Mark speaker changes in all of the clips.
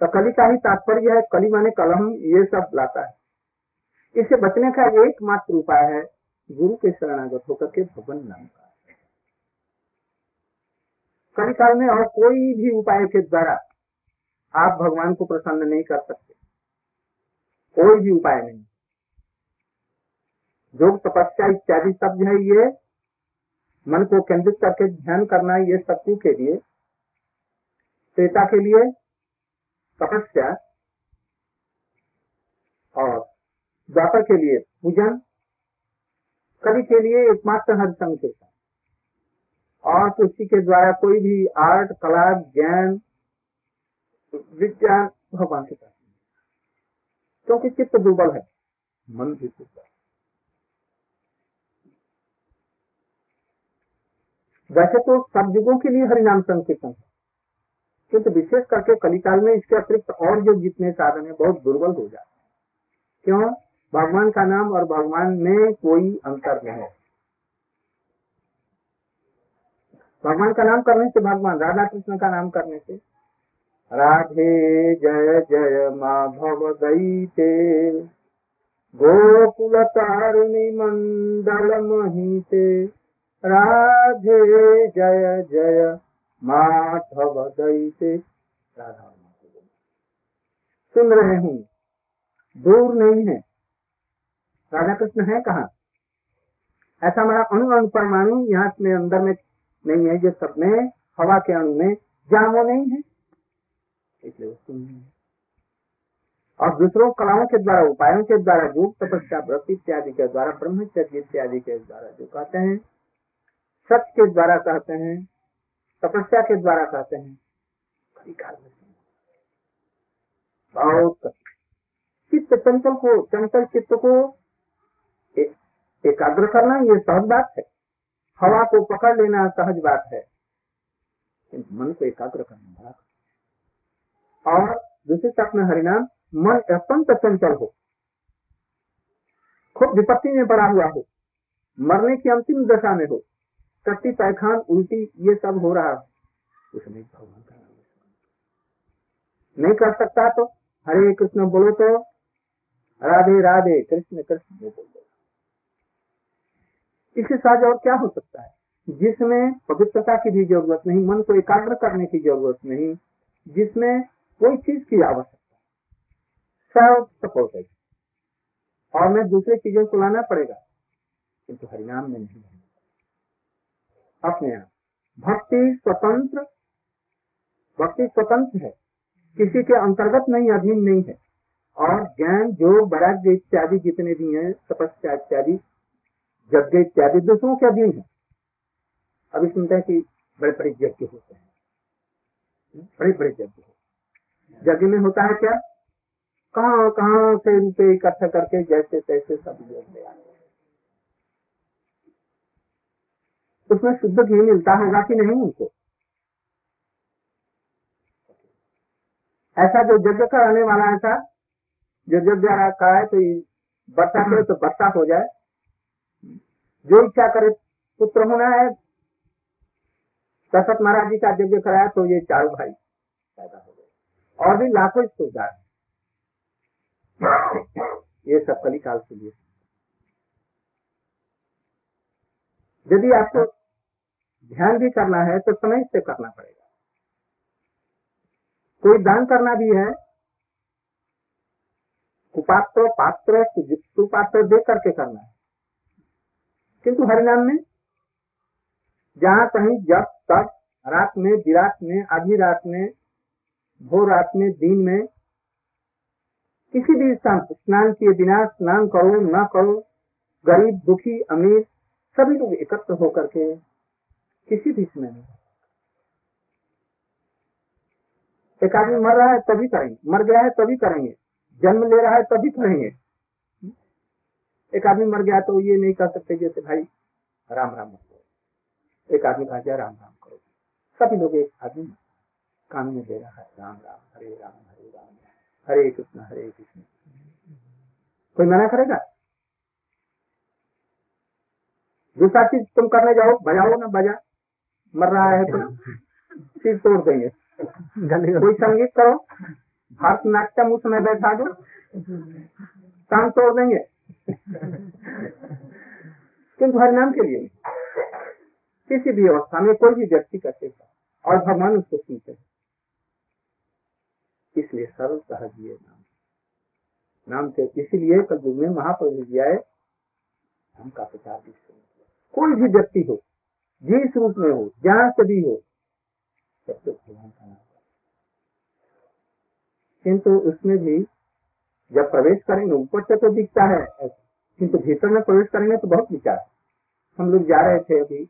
Speaker 1: तो कली का ही तात्पर्य है, कली माने कलम, ये सब लाता है। इससे बचने का एकमात्र उपाय है, गुरु के शरणागत होकर के भवन नाम का। कभी काल में और कोई भी उपाय के द्वारा आप भगवान को प्रसन्न नहीं कर सकते। कोई भी उपाय नहीं। योग, तपस्या इत्यादि सब जो है ये मन को केंद्रित करके ध्यान करना, ये शत्रु के लिए, त्रेता के लिए तपस्या और द्वापर के लिए पूजन कवि के लिए एकमात्र हर संकेत और किसी के द्वारा कोई भी आर्ट कला ज्ञान विज्ञान भगवान के पास क्योंकि चित्त दुर्बल है। मन भी दुर्बल वैसे तो सब युगों के लिए हरिनाम संकीर्तन है। किंतु विशेष करके कलिकाल में इसके अतिरिक्त और जो जितने साधन है, बहुत दुर्बल हो जाते क्यों? भगवान का नाम और भगवान में कोई अंतर नहीं है। भगवान का नाम करने से भगवान, राधा कृष्ण का नाम करने से। राधे जय जय माँ भव दैते गोकुल तारिणी मंडल महीते। राधे जय जय माधव दैते राधा सुन रहे हूँ। दूर नहीं है। राधा कृष्ण है कहा? ऐसा हमारा अणु अणु परमाणु यहाँ में अंदर में नहीं है जो सब में, हवा के अणु में, जहाँ वो नहीं है। इसलिए उसको नहीं और दूसरों कलाओं के द्वारा, उपायों के द्वारा योग तपस्या व्रत इत्यादि के द्वारा, ब्रह्मचर्य इत्यादि के द्वारा जो कहते हैं, सत्य के द्वारा कहते हैं तपस्या के द्वारा कहते हैं। बहुत चित्त, चंचल को, चंचल चित्त को एकाग्र करना ये सहज बात है। हवा को पकड़ लेना सहज बात है। मन को एकाग्र करना बड़ा और दूसरी तरफ़ में हरिनाम, मन अत्यंत चंचल हो। खुद विपत्ति में पड़ा हुआ हो। मरने की अंतिम दशा में हो। टट्टी पैखान उल्टी ये सब हो रहा। उसमें भगवान का नहीं कर सकता तो? हरे कृष्ण बोलो तो। राधे राधे कृष्ण कृष्ण बोल दो। इससे सहज और क्या हो सकता है? जिसमें पवित्रता की भी ज़रूरत नहीं मन को एकाग्र करने की ज़रूरत नहीं जिसमें कोई चीज़ की आवश्यकता सब सपोर्ट है और मैं दूसरे चीज़ों को लाना पड़ेगा। किंतु हरिनाम में नहीं। अपने आप। भक्ति स्वतंत्र भक्ति स्वतंत्र है। किसी के अंतर्गत नहीं, अधीन नहीं है। और ज्ञान जो वैराग्य इत्यादि जितने भी हैं, तपस्या इत्यादि, यज्ञ इत्यादि, दूसरों के अधीन है। अभी सुनते हैं कि बड़े बड़े यज्ञ होते हैं। बड़े बड़े यज्ञ यज्ञ में होता है क्या? कहाँ कहाँ से रुपए इकट्ठा करके जैसे तैसे सब लोग ले उसमें शुद्ध घी मिलता होगा कि नहीं उनको? ऐसा जो यज्ञ कराने वाला ऐसा जो यज्ञ का है तो वर्षा करे तो वर्षा हो जाए। जो इच्छा करे, पुत्र होना है। दशरथ महाराज जी का यज्ञ कराया तो ये चारों भाई पैदा हो गए। और भी लाखों सुविधा ये सब कलिकाल के लिए। यदि आपको ध्यान भी करना है तो समय से करना पड़ेगा। कोई दान करना भी है कुपात्र पात्र सुपात्र दे करके करना है। किंतु हरिनाम में, जहाँ कहीं जब तक रात में विराट में, आधी रात में, भोर रात में, दिन में, किसी भी स्नान किए बिना स्नान करो, न करो, गरीब, दुखी, अमीर सभी लोग एकत्र होकर के किसी भी समय में एक आदमी मर रहा है तभी करेंगे। मर गया है तभी करेंगे। जन्म ले रहा है तभी करेंगे। एक आदमी मर गया तो ये नहीं कर सकते जैसे भाई, राम राम करो। एक आदमी कहा गया, राम राम करो। सभी लोग एक आदमी काम में दे रहा है, राम राम, हरे राम हरे राम, हरे कृष्ण हरे कृष्ण। कोई मना करेगा? दूसरा चीज़ तुम करने जाओ? बजाओ ना बजा। मर रहा है तो चीज़ तोड़ देंगे। कोई संगीत करो। भरतनाट्यम उस समय बैठा दो। काम तोड़ देंगे। किंतु हरिनाम के लिए किसी भी अवस्था में कोई भी व्यक्ति कर सकता और भगवान उसको सुनते हैं। इसलिए सरल सहज ये नाम। नाम से इसीलिए कल में महाप्रभु जी आए। हम का प्रचार कोई भी व्यक्ति हो जिस रूप में हो जहाँ से भी हो सबसे भगवान का नाम किंतु उसमें भी जब प्रवेश करेंगे, ऊपर से तो दिखता है, किंतु भीतर में प्रवेश करेंगे तो बहुत विचार हम लोग जा रहे थे अभी,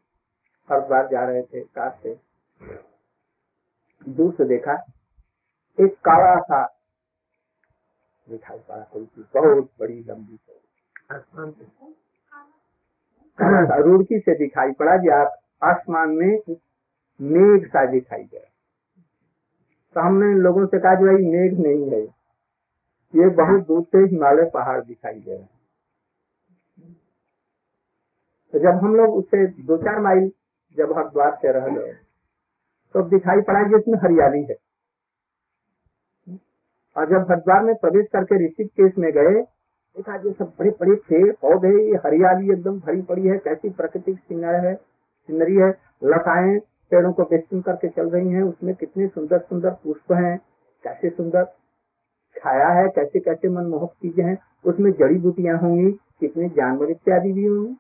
Speaker 1: हर बार जा रहे थे कार से। दूर से देखा, एक काला सा दिखाई पड़ा, कोई बहुत बड़ी, लंबी रुड़की से दिखाई पड़ा जी आप आसमान में मेघ सा दिखाई दे तो हमने लोगों से कहा भाई, मेघ नहीं है। ये बहुत दूर से हिमालय पहाड़ दिखाई दे रहे तो जब हम लोग उससे दो चार माइल जब हरिद्वार से रह गए तो दिखाई पड़ा कि इसमें हरियाली है। और जब हरिद्वार में प्रवेश करके ऋषिकेश में गए देखा जो सब बड़े बड़े पेड़ पौधे हरियाली एकदम भरी पड़ी है, कैसी प्राकृतिक सिंगार है, सिनरी है, लताएँ पेड़ों को बेस्टिंग करके चल रही हैं, उसमें कितने सुंदर सुंदर पुष्प हैं, कैसे सुंदर छाया है कैसे कैसे मनमोहक चीज़ें हैं, उसमें जड़ी बूटियाँ होंगी, कितने जानवर इत्यादि भी होंगे।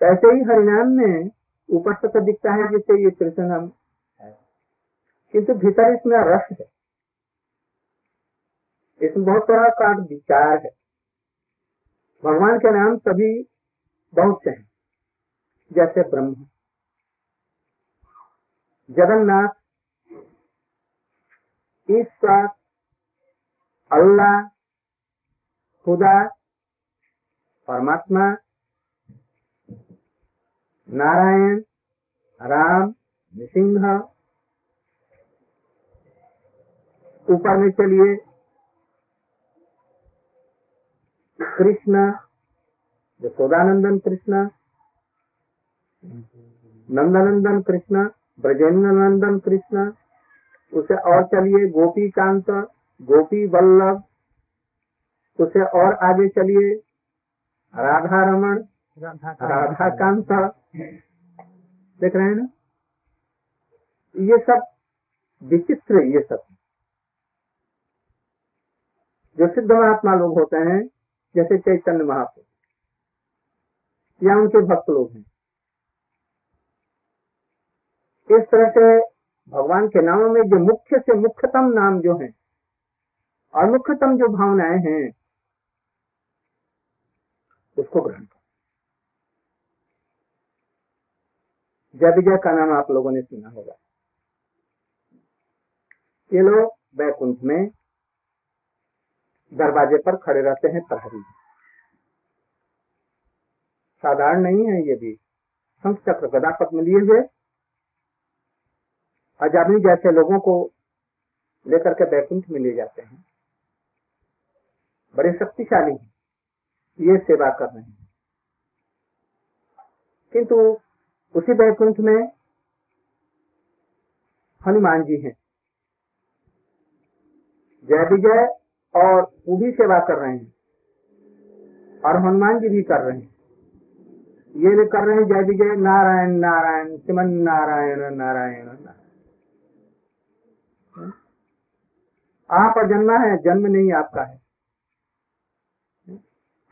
Speaker 1: ऐसे ही हरिनाम में ऊपर से तो दिखता है जैसे ये कृष्ण किंतु भीतर इसमें रस है। इसमें बहुत तरह का विचार है। भगवान के नाम सभी बहुत से हैं, जैसे ब्रह्म, जगन्नाथ, ईश्वर, अल्लाह, खुदा, परमात्मा, नारायण, राम, नृसिंह। ऊपर में चलिए। कृष्ण यशोदानंदन कृष्ण, नंदनंदन कृष्ण ब्रजेंद्र नंदन कृष्ण, उसे और चलिए गोपी कांत गोपी वल्लभ उसे और आगे चलिए राधा रमन राधा कांत देख रहे हैं ना? ये सब विचित्र ये सब। जो सिद्ध महात्मा लोग होते हैं जैसे चैतन्य महापुरुष या उनके भक्त लोग हैं। इस तरह से भगवान के नामों में जो मुख्य से मुख्यतम नाम जो है, और मुख्यतम जो भावनाएँ हैं, उसको ग्रहण करो। जय विजय का नाम आप लोगों ने सुना होगा। ये लोग बैकुंठ में दरवाजे पर खड़े रहते हैं प्रहरी। साधारण नहीं है ये भी। शंख चक्र गदा पद्म लिए हुए। अजामी जैसे लोगों को लेकर के बैकुंठ में ले जाते हैं। बड़े शक्तिशाली हैं। ये सेवा कर रहे हैं। किंतु उसी बैकुंठ में हनुमान जी हैं। जय विजय और वो भी सेवा कर रहे हैं। और हनुमान जी भी कर रहे हैं। ये भी कर रहे हैं जय विजय, नारायण नारायण सिमन नारायण नारायण नारायण। आप जन्मा है, जन्म नहीं आपका है।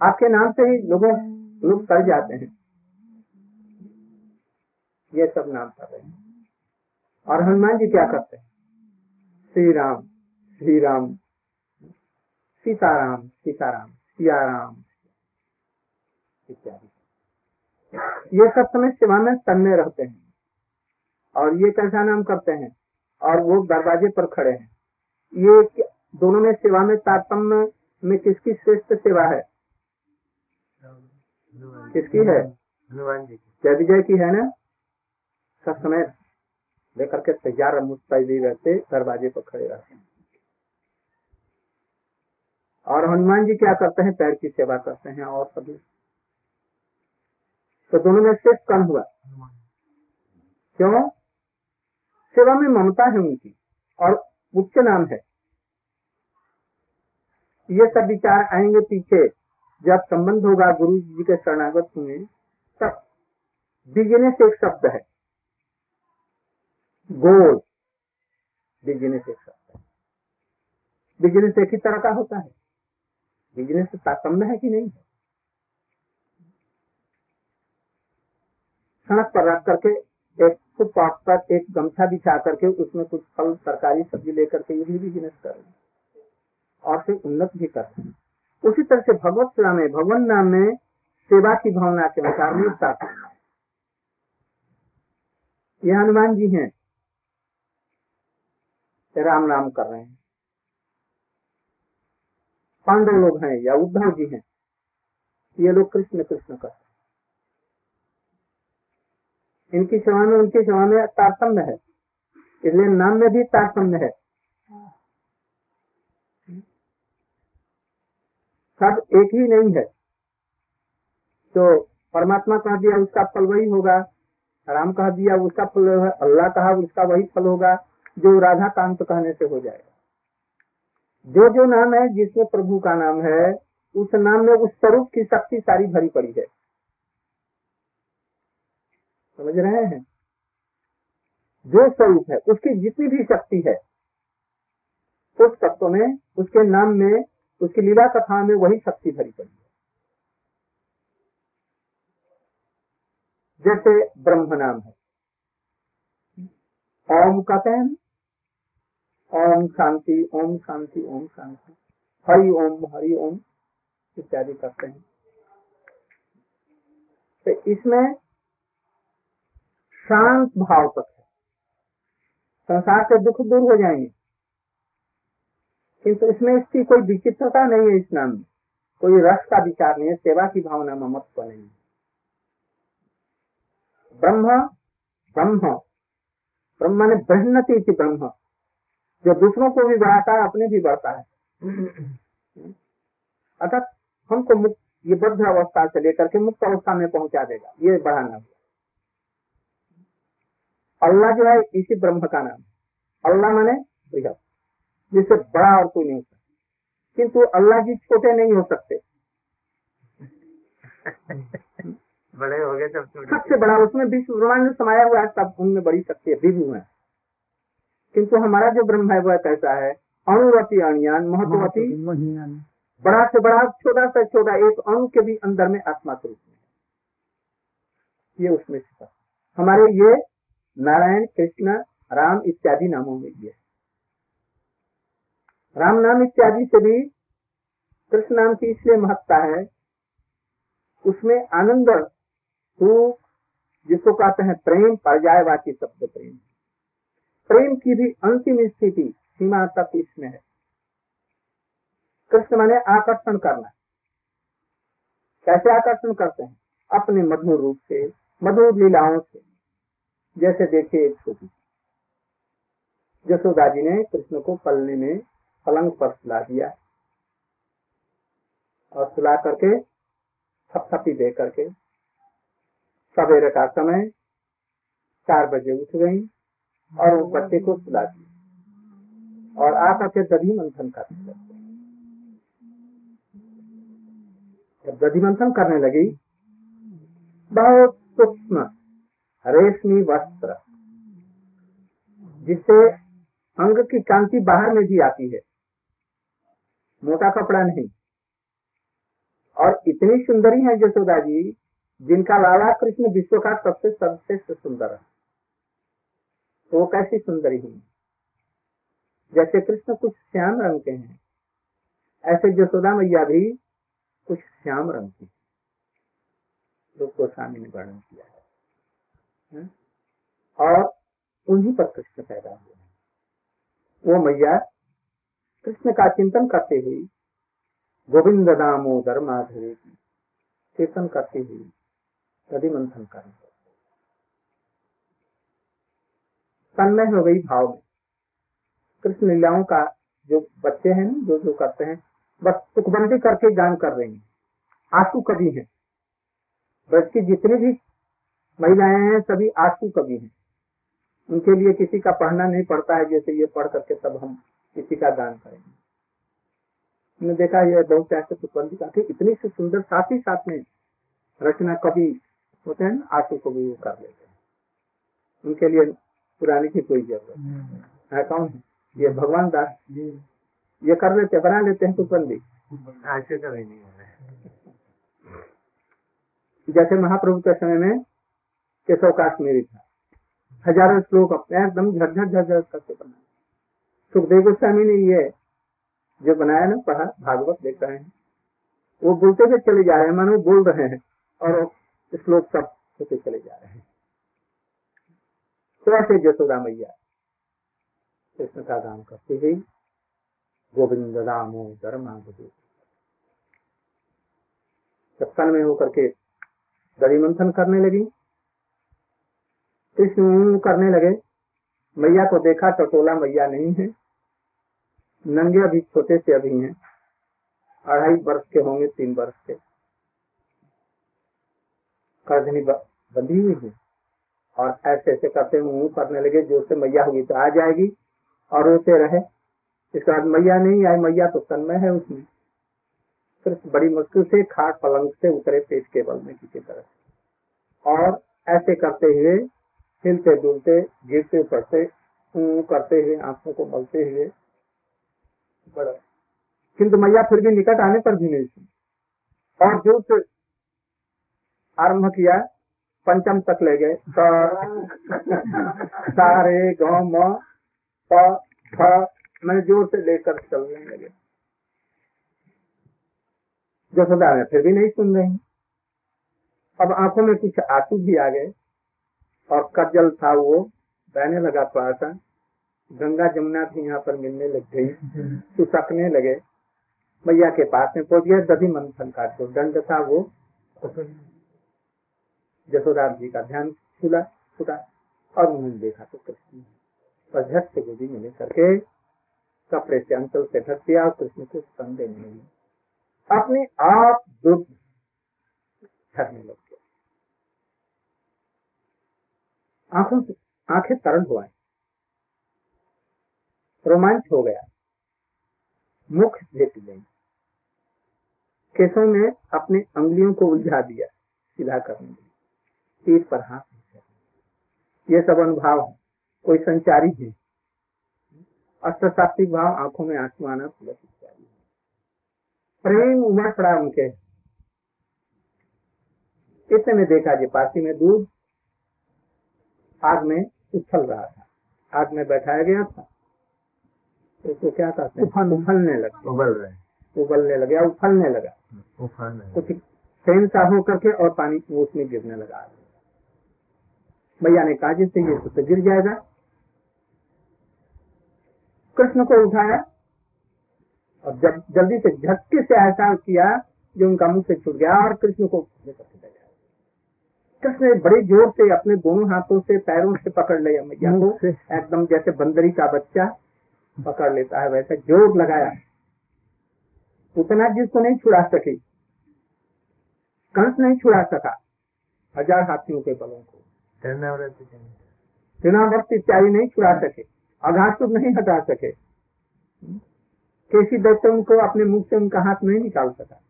Speaker 1: आपके नाम से ही लोगों, लोग कर जाते हैं। ये सब नाम कर रहे हैं। और हनुमान जी क्या करते हैं? श्री राम श्री राम सीताराम सीताराम सियाराम इत्यादि। ये सब समय सेवा में तन्मय रहते हैं और ये कैसा नाम करते हैं और वो दरवाजे पर खड़े हैं। ये दोनों में सेवा में तारतम्य में किसकी श्रेष्ठ सेवा है? किसकी है?
Speaker 2: हनुमान जी
Speaker 1: जय विजय की है ना? सब समय लेकर के तैयार मुस्तैदी रहते दरवाजे पर खड़े रहते। हैं और हनुमान जी क्या करते हैं? पैर की सेवा करते हैं और सभी। तो दोनों में श्रेष्ठ कम हुआ? क्यों? सेवा में ममता है उनकी और उच्च नाम है। ये सब विचार आएँगे पीछे। जब संबंध होगा गुरु जी के शरणागत में तब बिज़नेस एक शब्द है। गोल। बिज़नेस एक शब्द है। बिज़नेस एक ही तरह का होता है? बिज़नेस ताकम्य है कि नहीं? सड़क पर रख करके एक फुटपाथ पर एक गमछा बिछा करके उसमें कुछ फल, तरकारी, सब्ज़ी लेकर के ये भी बिज़नेस कर रहे और फिर उन्नत भी कर रहे उसी तरह से भगवत सेवा में, भगवान नाम में सेवा की भावना के अनुसार ये हनुमान जी हैं। राम नाम कर रहे हैं। पांडव लोग हैं या उद्धव जी हैं, ये लोग कृष्ण कृष्ण कर इनकी सेवा में उनकी सेवा में तारतम्य है। इसलिए नाम में भी तारतम्य है। सब एक ही नहीं है। तो परमात्मा कह दिया उसका फल वही होगा, राम कह दिया उसका फल अल्लाह कहा उसका वही फल होगा, जो राधा कांत कहने से हो जाएगा। जो जो नाम है जिसमें प्रभु का नाम है, उस नाम में उस स्वरूप की शक्ति सारी भरी पड़ी है। समझ रहे हैं? जो स्वरूप है, उसकी जितनी भी शक्ति है, उस तत्व में, उसके नाम में, उसकी लीला कथा में वही शक्ति भरी पड़ी है। जैसे ब्रह्म नाम है। ओम कहते हैं ओम शांति ओम शांति ओम शांति। हरि ओम हरि ओम इत्यादि करते हैं। तो इसमें शांत भाव तक है। संसार से दुख दूर हो जाएँगे। किंतु इसमें इसकी कोई विचित्रता नहीं है इस नाम में। कोई रस का विचार नहीं है, सेवा की भावना ममत्व नहीं है ब्रह्म ब्रह्म। ब्रह्म ने ब्रह्मति ब्रह्म। जो दूसरों को भी बढ़ाता है अपने भी बढ़ता है। अर्थात हमको मुक्त ये बद्ध अवस्था से लेकर के मुक्त अवस्था में पहुँचा देगा ये बढ़ाना अल्लाह जो है इसी ब्रह्म का नाम अल्लाह माने बृहद जिससे बड़ा और कोई नहीं हो सकता। किंतु अल्लाह जी छोटे नहीं हो सकते।
Speaker 2: बड़े हो गए
Speaker 1: सबसे बड़ा उसमें विश्व ब्रह्मांड समाया हुआ है तब उनमें बड़ी शक्ति है विभु है। किंतु हमारा जो ब्रह्म है वह कैसा है? अणुवती अणियान महत्वती बड़ा से बड़ा छोटा से छोटा एक अणु के भी अंदर में आत्मा के रूप में ये उसमें से हमारे ये नारायण कृष्ण राम इत्यादि नामों में ये राम नाम इत्यादि से भी कृष्ण नाम की इसलिए महत्ता है उसमें आनंद सुख जिसको कहते हैं प्रेम पर्यायवाची शब्द प्रेम। प्रेम की भी अंतिम स्थिति सीमा तक इसमें है। कृष्ण माने आकर्षण करना। कैसे आकर्षण करते हैं? अपने मधुर रूप से, मधुर लीलाओं से। जैसे देखिए एक छोटी जसोदा जी ने कृष्ण को पलने में पलंग पर सुला दिया। और सुला करके, थपथपी दे करके, सवेरे का समय चार बजे उठ गई। और वो बच्चे को सुला दिया और आप के दधी मंथन लगे जब दधी मंथन करने लगी, बहुत सूक्ष्म रेशमी वस्त्र, जिससे अंग की कांति बाहर में भी आती है। मोटा कपड़ा नहीं। और इतनी सुंदरी है जसोदा जी, जिनका लाला कृष्ण विश्व का सबसे सर्वश्रेष्ठ सुंदर है। तो वो कैसी सुंदरी हुई? जैसे कृष्ण कुछ श्याम रंग के हैं, ऐसे जसोदा मैया भी कुछ श्याम रंग की रूप गोस्वामी ने वर्णन किया है। हाँ? और उन्हीं पर कृष्ण पैदा हुए वो मैया कृष्ण का चिंतन करते हुए गोविंद दामोदर माधवे की कीर्तन करते हुए मंथन कर तन्मय हो गई भाव में। कृष्ण लीलाओं का जो बच्चे हैं जो जो करते हैं, बस सुखबंदी करके गान कर रहे हैं। आँसू कवि हैं। ब्रज की जितनी भी महिलाएँ हैं, सभी आँसू कवि हैं। उनके लिए किसी का पढ़ना नहीं पड़ता है, जैसे ये पढ़ करके तब हम किसी का दान करेंगे। हमने देखा ये बहुत ऐसे सुपंथी का इतनी सी सुंदर, साथ ही साथ में रचना कभी होते हैं ना, आँसू को भी वो कर लेते हैं। उनके लिए पुरानी की कोई ज़रूरत नहीं है कौन? ये भगवान दास। ये कर लेते बना लेते हैं सुपंदी
Speaker 2: आँसू का भी नहीं
Speaker 1: जैसे महाप्रभु के समय में केशव काश्मीरी था। हज़ारों श्लोक अपने एकदम झरझर झरझर करके बनाए। सुखदेव गोस्वामी ने ये जो बनाया ना पढ़ा भागवत देख रहे हैं। वो बोलते हुए चले जा रहे हैं मानो बोल रहे हैं और श्लोक सब होते चले जा रहे हैं। तो ऐसे जसोदा मैया कृष्ण का काम करती हुई गोविंद दामोदर माधुरी सत्सन में होकर के दड़ी मंथन करने लगी। कृष्ण करने लगे। मैया को देखा टटोला मैया नहीं है। नंगे अभी छोटे से अभी हैं। अढ़ाई वर्ष के होंगे, तीन वर्ष के। करधनी बंधी हुई है। और ऐसे ऐसे करते हुए मुँह करने लगे ज़ोर से मैया होगी तो आ जाएगी और रोते रहे। इसके बाद मैया नहीं आई, मैया तो तन्मय है उसमें। फिर बड़ी मुश्किल से खाट पलंग से उतरे पेट के बल में किसी तरह और ऐसे करते हुए हिलते डुलते, गिरते पड़ते करते हुए आँखों को मलते हुए बड़ा किंतु मैया फिर भी निकट आने पर भी नहीं सुनी और जो आरंभ किया पंचम तक ले गए। सारे गाँव मैंने ज़ोर से लेकर चलने लगे। जसोदा में फिर भी नहीं सुन रही अब आँखों में कुछ आँसू भी आ गए और कजल था वो, बहने लगा थोड़ा सा। गंगा जमुना भी यहाँ पर मिलने लग गई। सुसकने लगे। मैया के पास में पहुँच गया दधी मंथन का जो दंड था वो। जसोदा जी का ध्यान खुला छुटा और उन्होंने देखा तो कृष्ण और झट से गोदी में लेकर के कपड़े से अंचल से ढक दिया कृष्ण को देने लगी अपने आप दुर्ग झरने लग गया। आँखों से, आँखें तरल हुआ। रोमांच हो गया। मुख झेप गई। केशव में अपने अंगुलियों को उलझा दिया, सीधा करने पीठ पर हाथ ये सब अनुभाव है कोई संचारी है। अष्टशास्त्रिक भाव आँखों में आँसू आना प्लस प्रेम उमड़ पड़ा उनके। इतने में देखा जी पासी में दूध आग में उछल रहा था। आग में बैठाया गया था। तो इसको क्या कहते हैं? उफल उफलने लगा।
Speaker 2: उबल रहे।
Speaker 1: उबलने लगा उफलने लगा।
Speaker 2: उफान है।
Speaker 1: कुछ फेन सा हो करके और पानी उसमें गिरने लगा। भैया ने कहा जिससे ये तो गिर जाएगा। कृष्ण को उठाया और जब जल्दी से झटके से ऐसा किया जो उनका मुँह से छूट गया और कृष्ण को कृष्ण बड़े ज़ोर से अपने दोनों हाथों से पैरों से पकड़ लिया। मैया को एकदम जैसे बंदरी का बच्चा पकड़ लेता है वैसे ज़ोर लगाया। उतना जिसको नहीं छुड़ा सके कंस नहीं छुड़ा सका हज़ार हाथियों के बलों को।
Speaker 2: तृणाव्रत
Speaker 1: इत्यादि नहीं छुड़ा सके अघासुर नहीं हटा सके। केसी दैत्य उनको अपने मुख से उनका हाथ नहीं निकाल सका।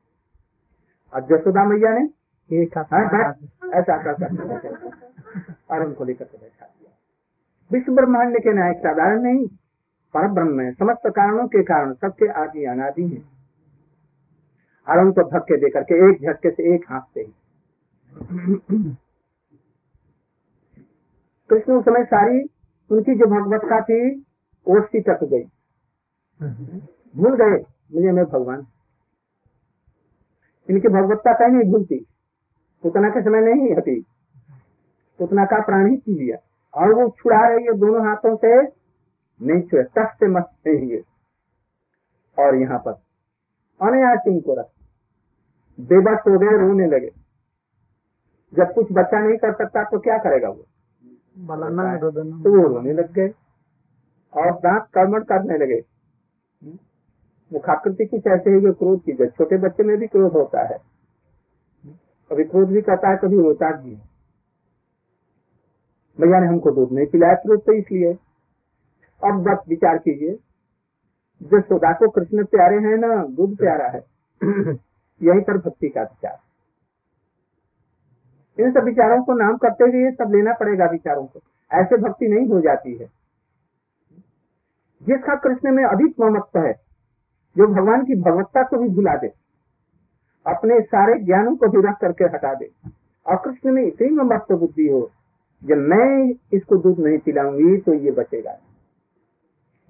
Speaker 1: और जसोदा मैया ने हाँ, हाँ, ऐसा कर और उनको लेकर के बैठा दिया। विश्व ब्रह्मांड के न्याय साधारण नहीं पर ब्रह्म है। समस्त कारणों के कारण सबके आदि अनादि है। और उनको धक्के देकर के एक झटके से एक हाथ से ही। कृष्ण उस समय सारी उनकी जो भगवत्ता थी वो सी टक गई। भूल गए, मुझे मैं भगवान। इनकी भगवत्ता कहीं नहीं भूलती। उतना के समय नहीं हटी। उतना का प्राण ही पी लिया। और वो छुड़ा रही है दोनों हाथों से, नहीं छुए तक से मत नहीं और यहाँ पर अनायास इनको रख। बेबस हो गए, रोने लगे। जब कुछ बच्चा नहीं कर सकता तो क्या करेगा वो? तो वो रोने लग गए। और दांत कर्मण करने लगे। मुखाकृति कुछ ऐसे ही जो क्रोध की जब छोटे बच्चे में भी क्रोध होता है। कभी क्रोध भी करता है कभी रोता भी है। भैया ने हमको दूध नहीं पिलाया क्रोध तो इसलिए। अब बस विचार कीजिए। जो सोदा को कृष्ण प्यारे हैं ना दूध प्यारा है। यही पर भक्ति का विचार। इन सब विचारों को नाम करते हुए सब लेना पड़ेगा विचारों को। ऐसे भक्ति नहीं हो जाती है। जिसका कृष्ण में अधिक ममत्व है, जो भगवान की भगवत्ता को भी भुला दे, अपने सारे ज्ञानों को भी रख करके हटा दे, और कृष्ण में इतनी ममत्व बुद्धि हो, जब मैं इसको दूध नहीं पिलाऊँगी तो ये बचेगा।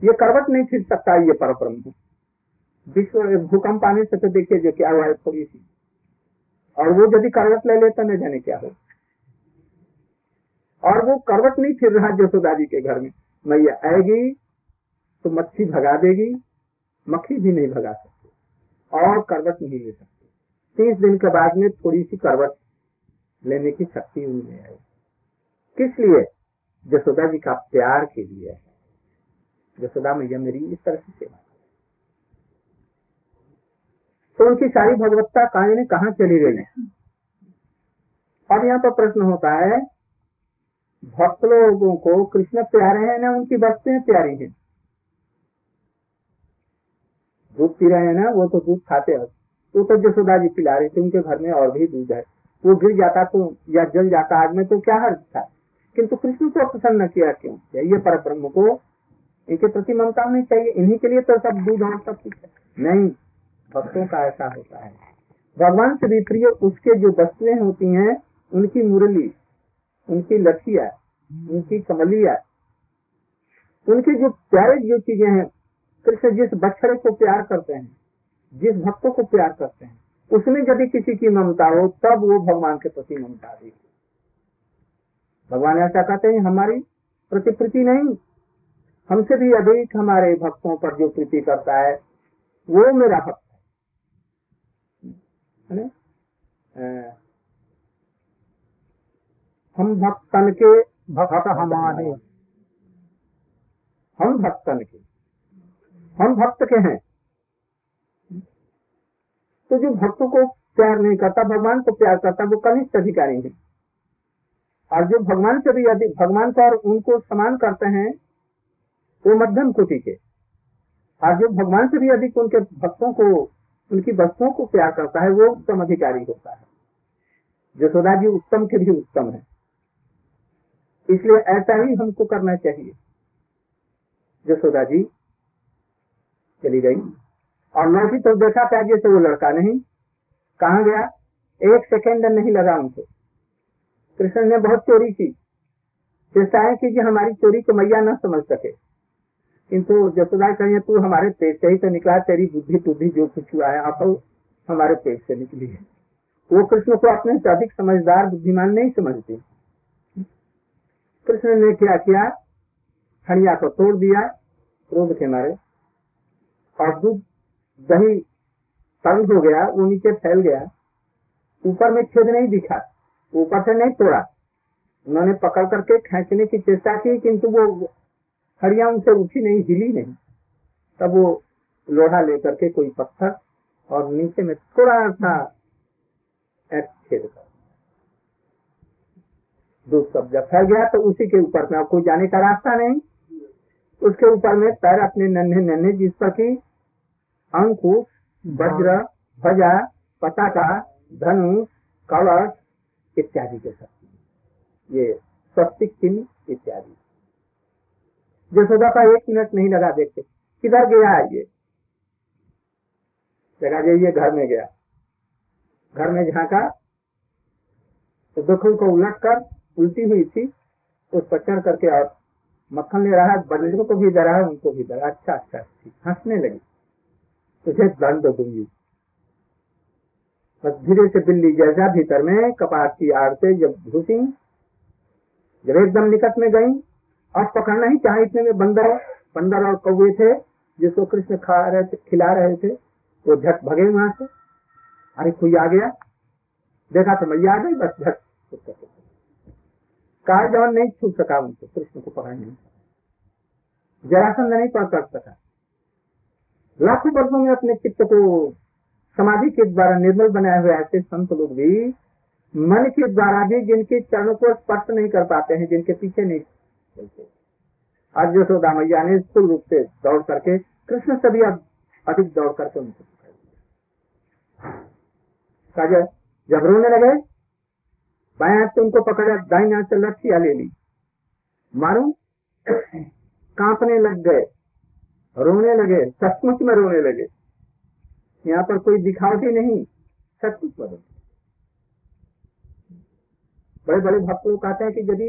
Speaker 1: ये करवट नहीं फिर सकता, ये पर ब्रह्म विश्व भूकंप आने से तो देखिए जो क्या हुआ है, थोड़ी सी और वो यदि करवट ले लेता न जाने क्या हो। और वो करवट नहीं फिर रहा जसोदा जी के घर में। मैया आएगी तो मच्छी भगा देगी, मक्खी भी नहीं भगा सकती। और करवट नहीं ले सकती। तीस दिन के बाद में थोड़ी सी करवट लेने की शक्ति उनमें आई। किस लिए? जसोदा जी का प्यार के लिए। है जसोदा मैया मेरी इस तरह से सेवा तो उनकी सारी भगवत्ता कहा ने कहा चली गई अब यहाँ पर प्रश्न होता है, भक्त लोगों को कृष्ण प्यारे हैं ना उनकी वस्तुएँ प्यारी हैं? दूध पी रहे हैं ना, वो तो दूध खाते हैं। तो तो जसोदा जी पिला रहे थे, उनके घर में और भी दूध है। वो गिर जाता तो या जल जाता आग में तो क्या हर्ज था? किंतु कृष्ण को प्रसन्न किया क्यों? ये पर ब्रह्म को इनके प्रति ममता होनी चाहिए, इन्हीं के लिए तो सब दूध और सब कुछ नहीं भक्तों का ऐसा होता है। भगवान से प्रिय उसके जो वस्तुएँ होती हैं, उनकी मुरली, उनकी लठिया, उनकी कमलिया, उनकी जो प्यारे जो चीज़ें हैं, कृष्ण जिस बछड़े को प्यार करते हैं, जिस भक्तों को प्यार करते हैं, उसमें यदि किसी की ममता हो, तब वो भगवान के प्रति ममता दी भगवान ऐसा कहते हैं, हमारी प्रति प्रीति नहीं, हमसे भी अधिक हमारे भक्तों पर जो प्रीति करता है, वो मेरा भक्त है हम भक्तन के
Speaker 3: भक्त हमारे।
Speaker 1: हम भक्तन के। हम भक्त के हैं। तो जो भक्तों को प्यार नहीं करता, भगवान को प्यार करता, वो कनिष्ठ अधिकारी है। और जो भगवान से भी अधिक, भगवान को और उनको समान करते हैं, वो मध्यम कोटि के। और जो भगवान से भी अधिक उनके भक्तों को उनकी वस्तुओं को प्यार करता है, वो उत्तम अधिकारी होता है। जसोदा जी उत्तम के भी उत्तम है। इसलिए ऐसा ही हमको करना चाहिए। जसोदा जी चली गई। और लौटी तो देखा था जैसे वो लड़का नहीं। कहा गया? एक सेकेंड नहीं लगा उनको। कृष्ण ने बहुत चोरी की। चेष्टा है कि हमारी चोरी को मैया न समझ सके। किंतु जसोदा कहिए तू हमारे पेट से ही तो निकला, तेरी बुद्धि बुद्धि जो कुछ हुआ है, आप हमारे पेट से निकली है। वो कृष्ण को अपने से अधिक समझदार, बुद्धिमान नहीं समझते। कृष्ण ने क्या किया? हड़िया को तोड़ दिया, क्रोध के मारे। और दूध, दही तंग हो गया, वो नीचे फैल गया। ऊपर में छेद नहीं दिखा, ऊपर से नहीं तोड़ा। उन्होंने पकड़ करके खेचने की चेष्टा की, किंतु वो हड़िया उनसे उठी नहीं हिली नहीं। तब वो लोहा लेकर के कोई पत्थर और नीचे में थोड़ा सा छेद कर। दूध सब जब फैल गया तो उसी के ऊपर में कोई जाने का रास्ता नहीं। उसके ऊपर में पैर अपने नन्हे नन्हे जिस पर की अंकुश वज्र भजा पताका धनुष कवच इत्यादि के सब ये स्वस्तिक चिन्ह इत्यादि। जसोदा का एक मिनट नहीं लगा, देखते। किधर गया है ये? जगह जाइए घर में गया। घर में झांका तो दुखों को उलट कर, उल्टी हुई थी उस पर चढ़ करके और मक्खन ले रहा बंदरों को भी डरा है, उनको भी डरा। रहा अच्छा अच्छा हंसने लगी। तुझे दंड दूँगी। बस धीरे से बिल्ली जैसा भीतर में कपाट की आड़ से जब घुसी, जब एकदम निकट में गई अब पकड़ना ही चाहे, इतने में बंदर बंदर और कौए थे, जिसको कृष्ण खा रहे थे, खिला रहे थे, वो झट भगे वहाँ से। अरे, कोई आ गया? देखा तो मैया आ गई, बस झट। जवान नहीं छू सका उनको, कृष्ण को पकड़ नहीं जरासंध नहीं पकड़ सका। लाखों वर्षों में अपने चित्त को समाधि के द्वारा निर्मल बनाए हुए ऐसे संत लोग भी, मन के द्वारा भी जिनके चरणों को स्पर्श नहीं कर पाते हैं, जिनके पीछे नहीं आज यशोदा मैया ने स्थूल रूप से दौड़ करके, कृष्ण से भी अधिक दौड़ करके उनको जब रोने लगे, बाएँ हाथ से उनको पकड़ा, दाई हाथ से लठिया ले ली। मारू, कांपने लग गए, रोने लगे, सचमुच में रोने लगे। यहाँ पर कोई दिखावटी नहीं, सचमुच बदल बड़े बड़े भक्तों लोग कहते हैं कि यदि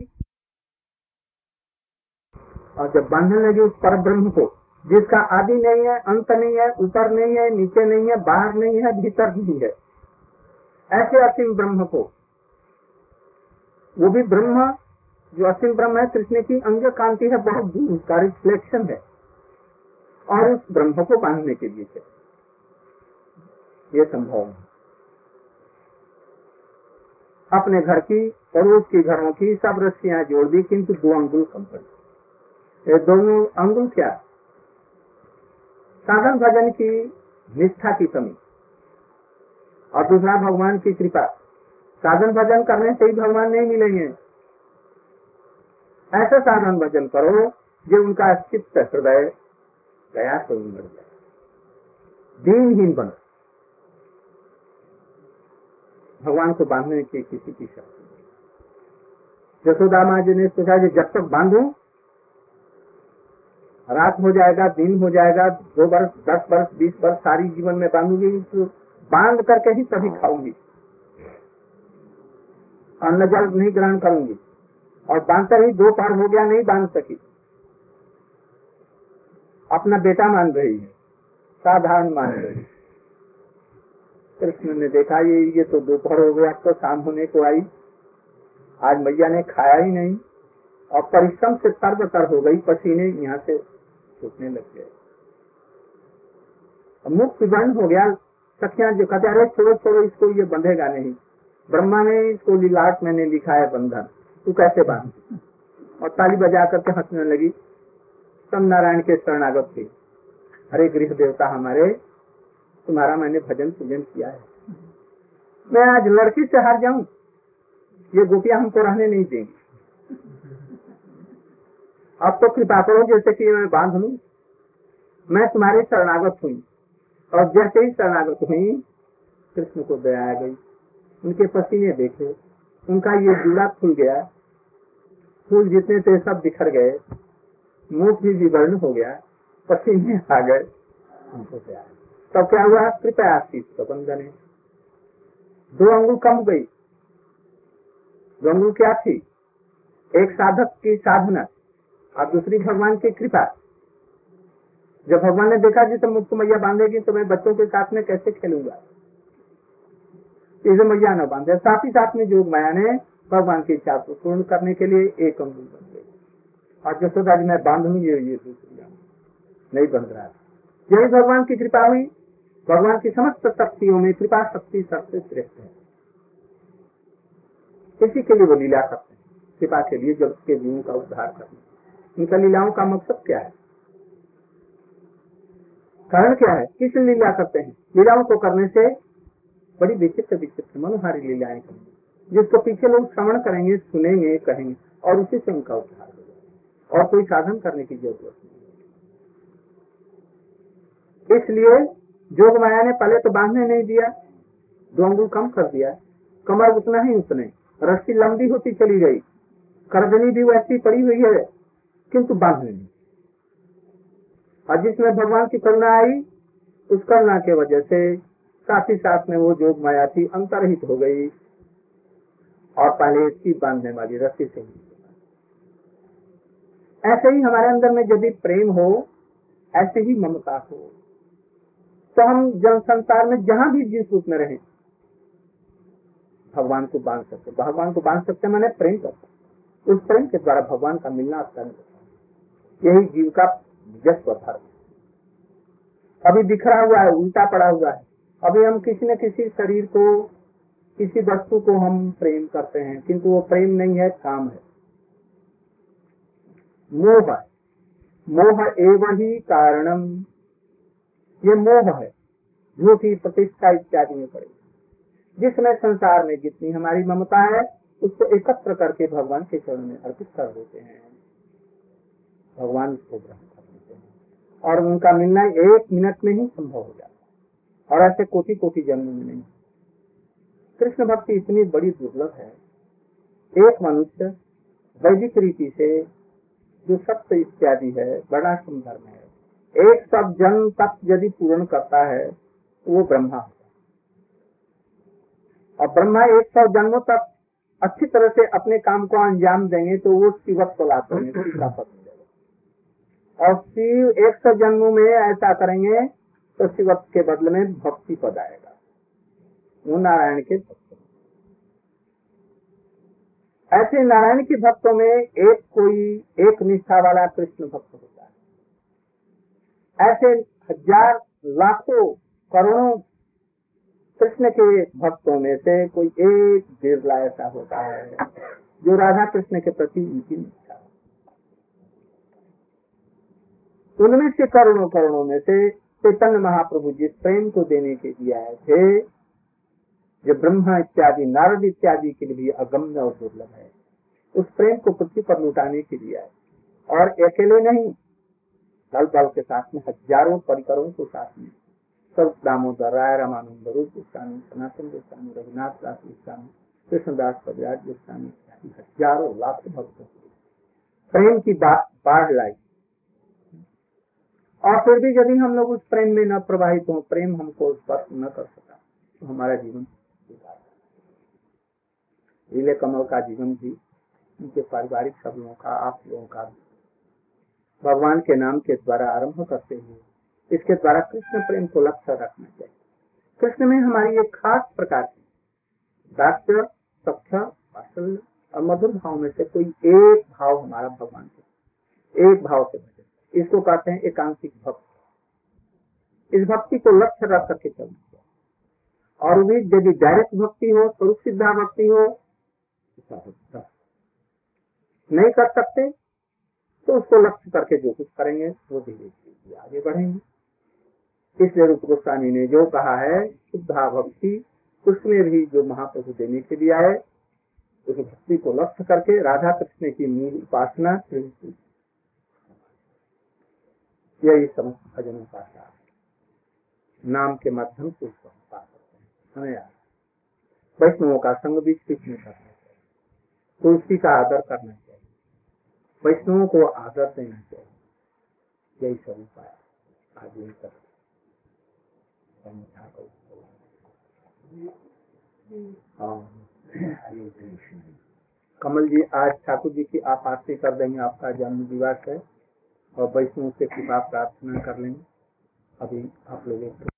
Speaker 1: और जब बांधने लगे उस पर ब्रह्म को, जिसका आदि नहीं है, अंत नहीं है, ऊपर नहीं है, नीचे नहीं है, बाहर नहीं है, भीतर नहीं है। ऐसे असीम ब्रह्म को। वो भी ब्रह्म, जो असीम ब्रह्म है, कृष्ण की अंग कांति है, बहुत दूर उसका रिफ्लेक्शन है। और उस ब्रह्म को बांधने के लिए ये संभव अपने घर की पड़ोस की घरों की सब रस्सियाँ जोड़ दी, किंतु दो अंगुल कम ये दोनों अंगुल क्या? साधन भजन की निष्ठा की कमी। और दूसरा, भगवान की कृपा। साधन भजन करने से ही भगवान नहीं मिलेंगे। ऐसा साधन भजन करो जो उनका चित्त हृदय गया तो बढ़ जाए। दीनहीन बन। भगवान को बांधने की किसी की शक्ति यशोदा माँ जी ने सोचा जब तक बांधू रात हो जाएगा, दिन हो जाएगा, दो वर्ष दस वर्ष बीस वर्ष सारी जीवन में बांधूँगी तो बाँध करके ही तभी खाऊँगी। अन्न जल नहीं ग्रहण करूँगी। और बांधकर ही दो पार हो गया, नहीं बाँध सकी। अपना बेटा मान रही है, साधारण मान रही है। कृष्ण ने देखा, ये ये तो दोपहर हो गया तो शाम होने को आई। आज मैया ने खाया ही नहीं, और परिश्रम से तर हो गई, पसीने यहाँ से छूटने लग गए। मुख विवरण हो गया, सखिया जो कहते अरे छोड़ो छोड़ो, इसको ये बंधेगा नहीं। ब्रह्मा ने इसको लीलाट मैंने लिखा है बंधन। तू कैसे बाँध? और ताली बजा करके हंसने लगी। सब नारायण के शरणागत थे हरे गृह देवता हमारे, तुम्हारा मैंने भजन पूजन किया है। मैं आज लड़की से हार जाऊँ? ये गोपियाँ हमको रहने नहीं देंगी। अब तो कृपा करो जैसे कि मैं बाँध लू। मैं तुम्हारे शरणागत हुई। और जैसे ही शरणागत हुई, कृष्ण को दया आ गई। उनके पसीने देखे। उनका ये जूड़ा खुल गया। फूल जितने थे सब बिखर गए। मुख भी विवर्ण हो गया। पसीने आ गए। तब क्या हुआ? कृपया आशीष है। दो अंगुल कम गई। दो अंगुल क्या थी? एक साधक की साधना। और दूसरी भगवान की कृपा। जब भगवान ने देखा जी तो मुझको मैया बांधेगी तो मैं बच्चों के साथ में कैसे खेलूँगा? इसे मैया न बांधे। साथ ही साथ में जोग माया ने भगवान की इच्छा को पूर्ण करने के लिए एक अंगुल बन गई। और जसोदा जी मैं बांधू ये ये नहीं बंध रहा यही भगवान की कृपा हुई। भगवान की समस्त शक्तियों में कृपा शक्ति सबसे श्रेष्ठ है। इसी के लिए वो लीला करते हैं। कृपा के लिए जगत के जीवों का उद्धार करना इनका लीलाओं का मकसद क्या है? कारण क्या है? किस लीला करते हैं? लीलाओं को करने से बड़ी विचित्र विचित्र मनोहारी लीलाएँ करेंगे जिसको पीछे लोग श्रवण करेंगे, सुनेंगे, कहेंगे, और उसी से उनका उद्धार होगा और कोई साधन करने की ज़रूरत नहीं इसलिए जोग माया ने पहले तो बांधने नहीं दिया, दो अंगुल कम कर दिया। कमर उतना ही उतने, रस्सी लंबी होती चली गई। करदनी भी वैसी पड़ी हुई है। किंतु बांधने नहीं और जिसमें भगवान की करुणा आई, उस करुणा के वजह से साथ ही साथ में वो जोग माया थी, अंतरहित हो गई और पहले इसकी बांधने वाली रस्सी से ऐसे ही हमारे अंदर में यदि प्रेम हो, ऐसे ही ममता हो तो हम जन संसार में जहाँ भी जिस रूप में रहे, भगवान को बाँध सकते भगवान को बाँध सकते मैंने प्रेम कर उस प्रेम के द्वारा भगवान का मिलना अत्यंत यही जीव का जस्व धर्म। अभी बिखरा हुआ है, उल्टा पड़ा हुआ है। अभी हम किसी न किसी शरीर को, किसी वस्तु को हम प्रेम करते हैं, किंतु वो प्रेम नहीं है, काम है। मोह है। मोह एवं ही कारणम। ये मोह है जो कि प्रतिष्ठा इत्यादि में पड़े। जिसमें संसार में जितनी हमारी ममता है, उसको एकत्र करके भगवान के चरण में अर्पित कर देते हैं। भगवान को ग्रहण कर देते हैं। और उनका मिलना एक मिनट में ही संभव हो जाता है। और ऐसे कोटि कोटि जन्म में नहीं। कृष्ण भक्ति इतनी बड़ी दुर्लभ है। एक मनुष्य वैदिक रीति से जो सत्य इत्यादि है, बड़ा धर्म है। एक सब जन्म तक यदि पूर्ण करता है तो वो ब्रह्मा होता और ब्रह्मा एक सौ जन्मों तक अच्छी तरह से अपने काम को अंजाम देंगे तो वो शिवत्व लाते हैं और शिव एक सौ जन्मों में ऐसा करेंगे तो शिव के बदले में भक्ति पद आएगा। वो नारायण के भक्त ऐसे नारायण के भक्तों में एक कोई, एक निष्ठा वाला कृष्ण भक्त होता है। ऐसे हज़ार, लाखों, करोड़ों कृष्ण के भक्तों में से कोई एक बिरला ऐसा होता है, जो राधा कृष्ण के प्रति उनकी निष्ठा। उनमें से करोड़ों करोड़ों में से चैतन्य महाप्रभु जिस प्रेम को देने के लिए आए थे जो ब्रह्मा इत्यादि, नारद इत्यादि के लिए अगम्य और दुर्लभ है, उस प्रेम को पृथ्वी पर लुटाने के लिए आए। और अकेले नहीं दल बल के साथ में, हज़ारों परिकरों के साथ में, सब दामोदर राय, रामानंद रूप गोस्वामी, सनातन गोस्वामी, रघुनाथ दास गोस्वामी, कृष्णदास पदराज गोस्वामी हज़ारों लाखों भक्तों प्रेम की बाढ़ लाई। और फिर भी यदि हम लोग उस प्रेम में न प्रवाहित हो, प्रेम हमको स्पर्श न कर सका तो हमारा जीवन लीले कमल का जीवन भी, उनके पारिवारिक सब लोगों का, आप लोगों का भगवान के नाम के द्वारा आरंभ करते हुए, इसके द्वारा कृष्ण प्रेम को लक्ष्य रखना चाहिए। कृष्ण में हमारी एक खास प्रकार की और मधुर भाव में से कोई एक भाव हमारा भगवान के, एक भाव से बचे इसको कहते हैं एकांतिक भक्ति। इस भक्ति को लक्ष्य रख करके चलना और भी यदि डायरेक्ट भक्ति हो स्वरूप सिद्धा भक्ति हो नहीं कर सकते तो उसको लक्ष्य करके जो कुछ करेंगे, वो धीरे धीरे आगे बढ़ेंगे। इसलिए रूप गोस्वामी ने जो कहा है, शुद्धा भक्ति, उसमें भी जो महाप्रभु देने के लिए आए, उस भक्ति को लक्ष्य करके राधा कृष्ण की मूल उपासना यही समस्त भजनों का नाम के माध्यम से उसको हम पा सकते हैं। हमें यार। वैष्णवों का संग बीच बीच में करना चाहिए। तुलसी का आदर करना चाहिए। वैष्णवों को आदर देना चाहिए। यही सब उपाय आज यही सब कमल जी, आज ठाकुर जी की आप आरती कर देंगे। आपका जन्म दिवस है। और वैष्णव से कृपा प्रार्थना कर लेंगे। अभी आप लोगों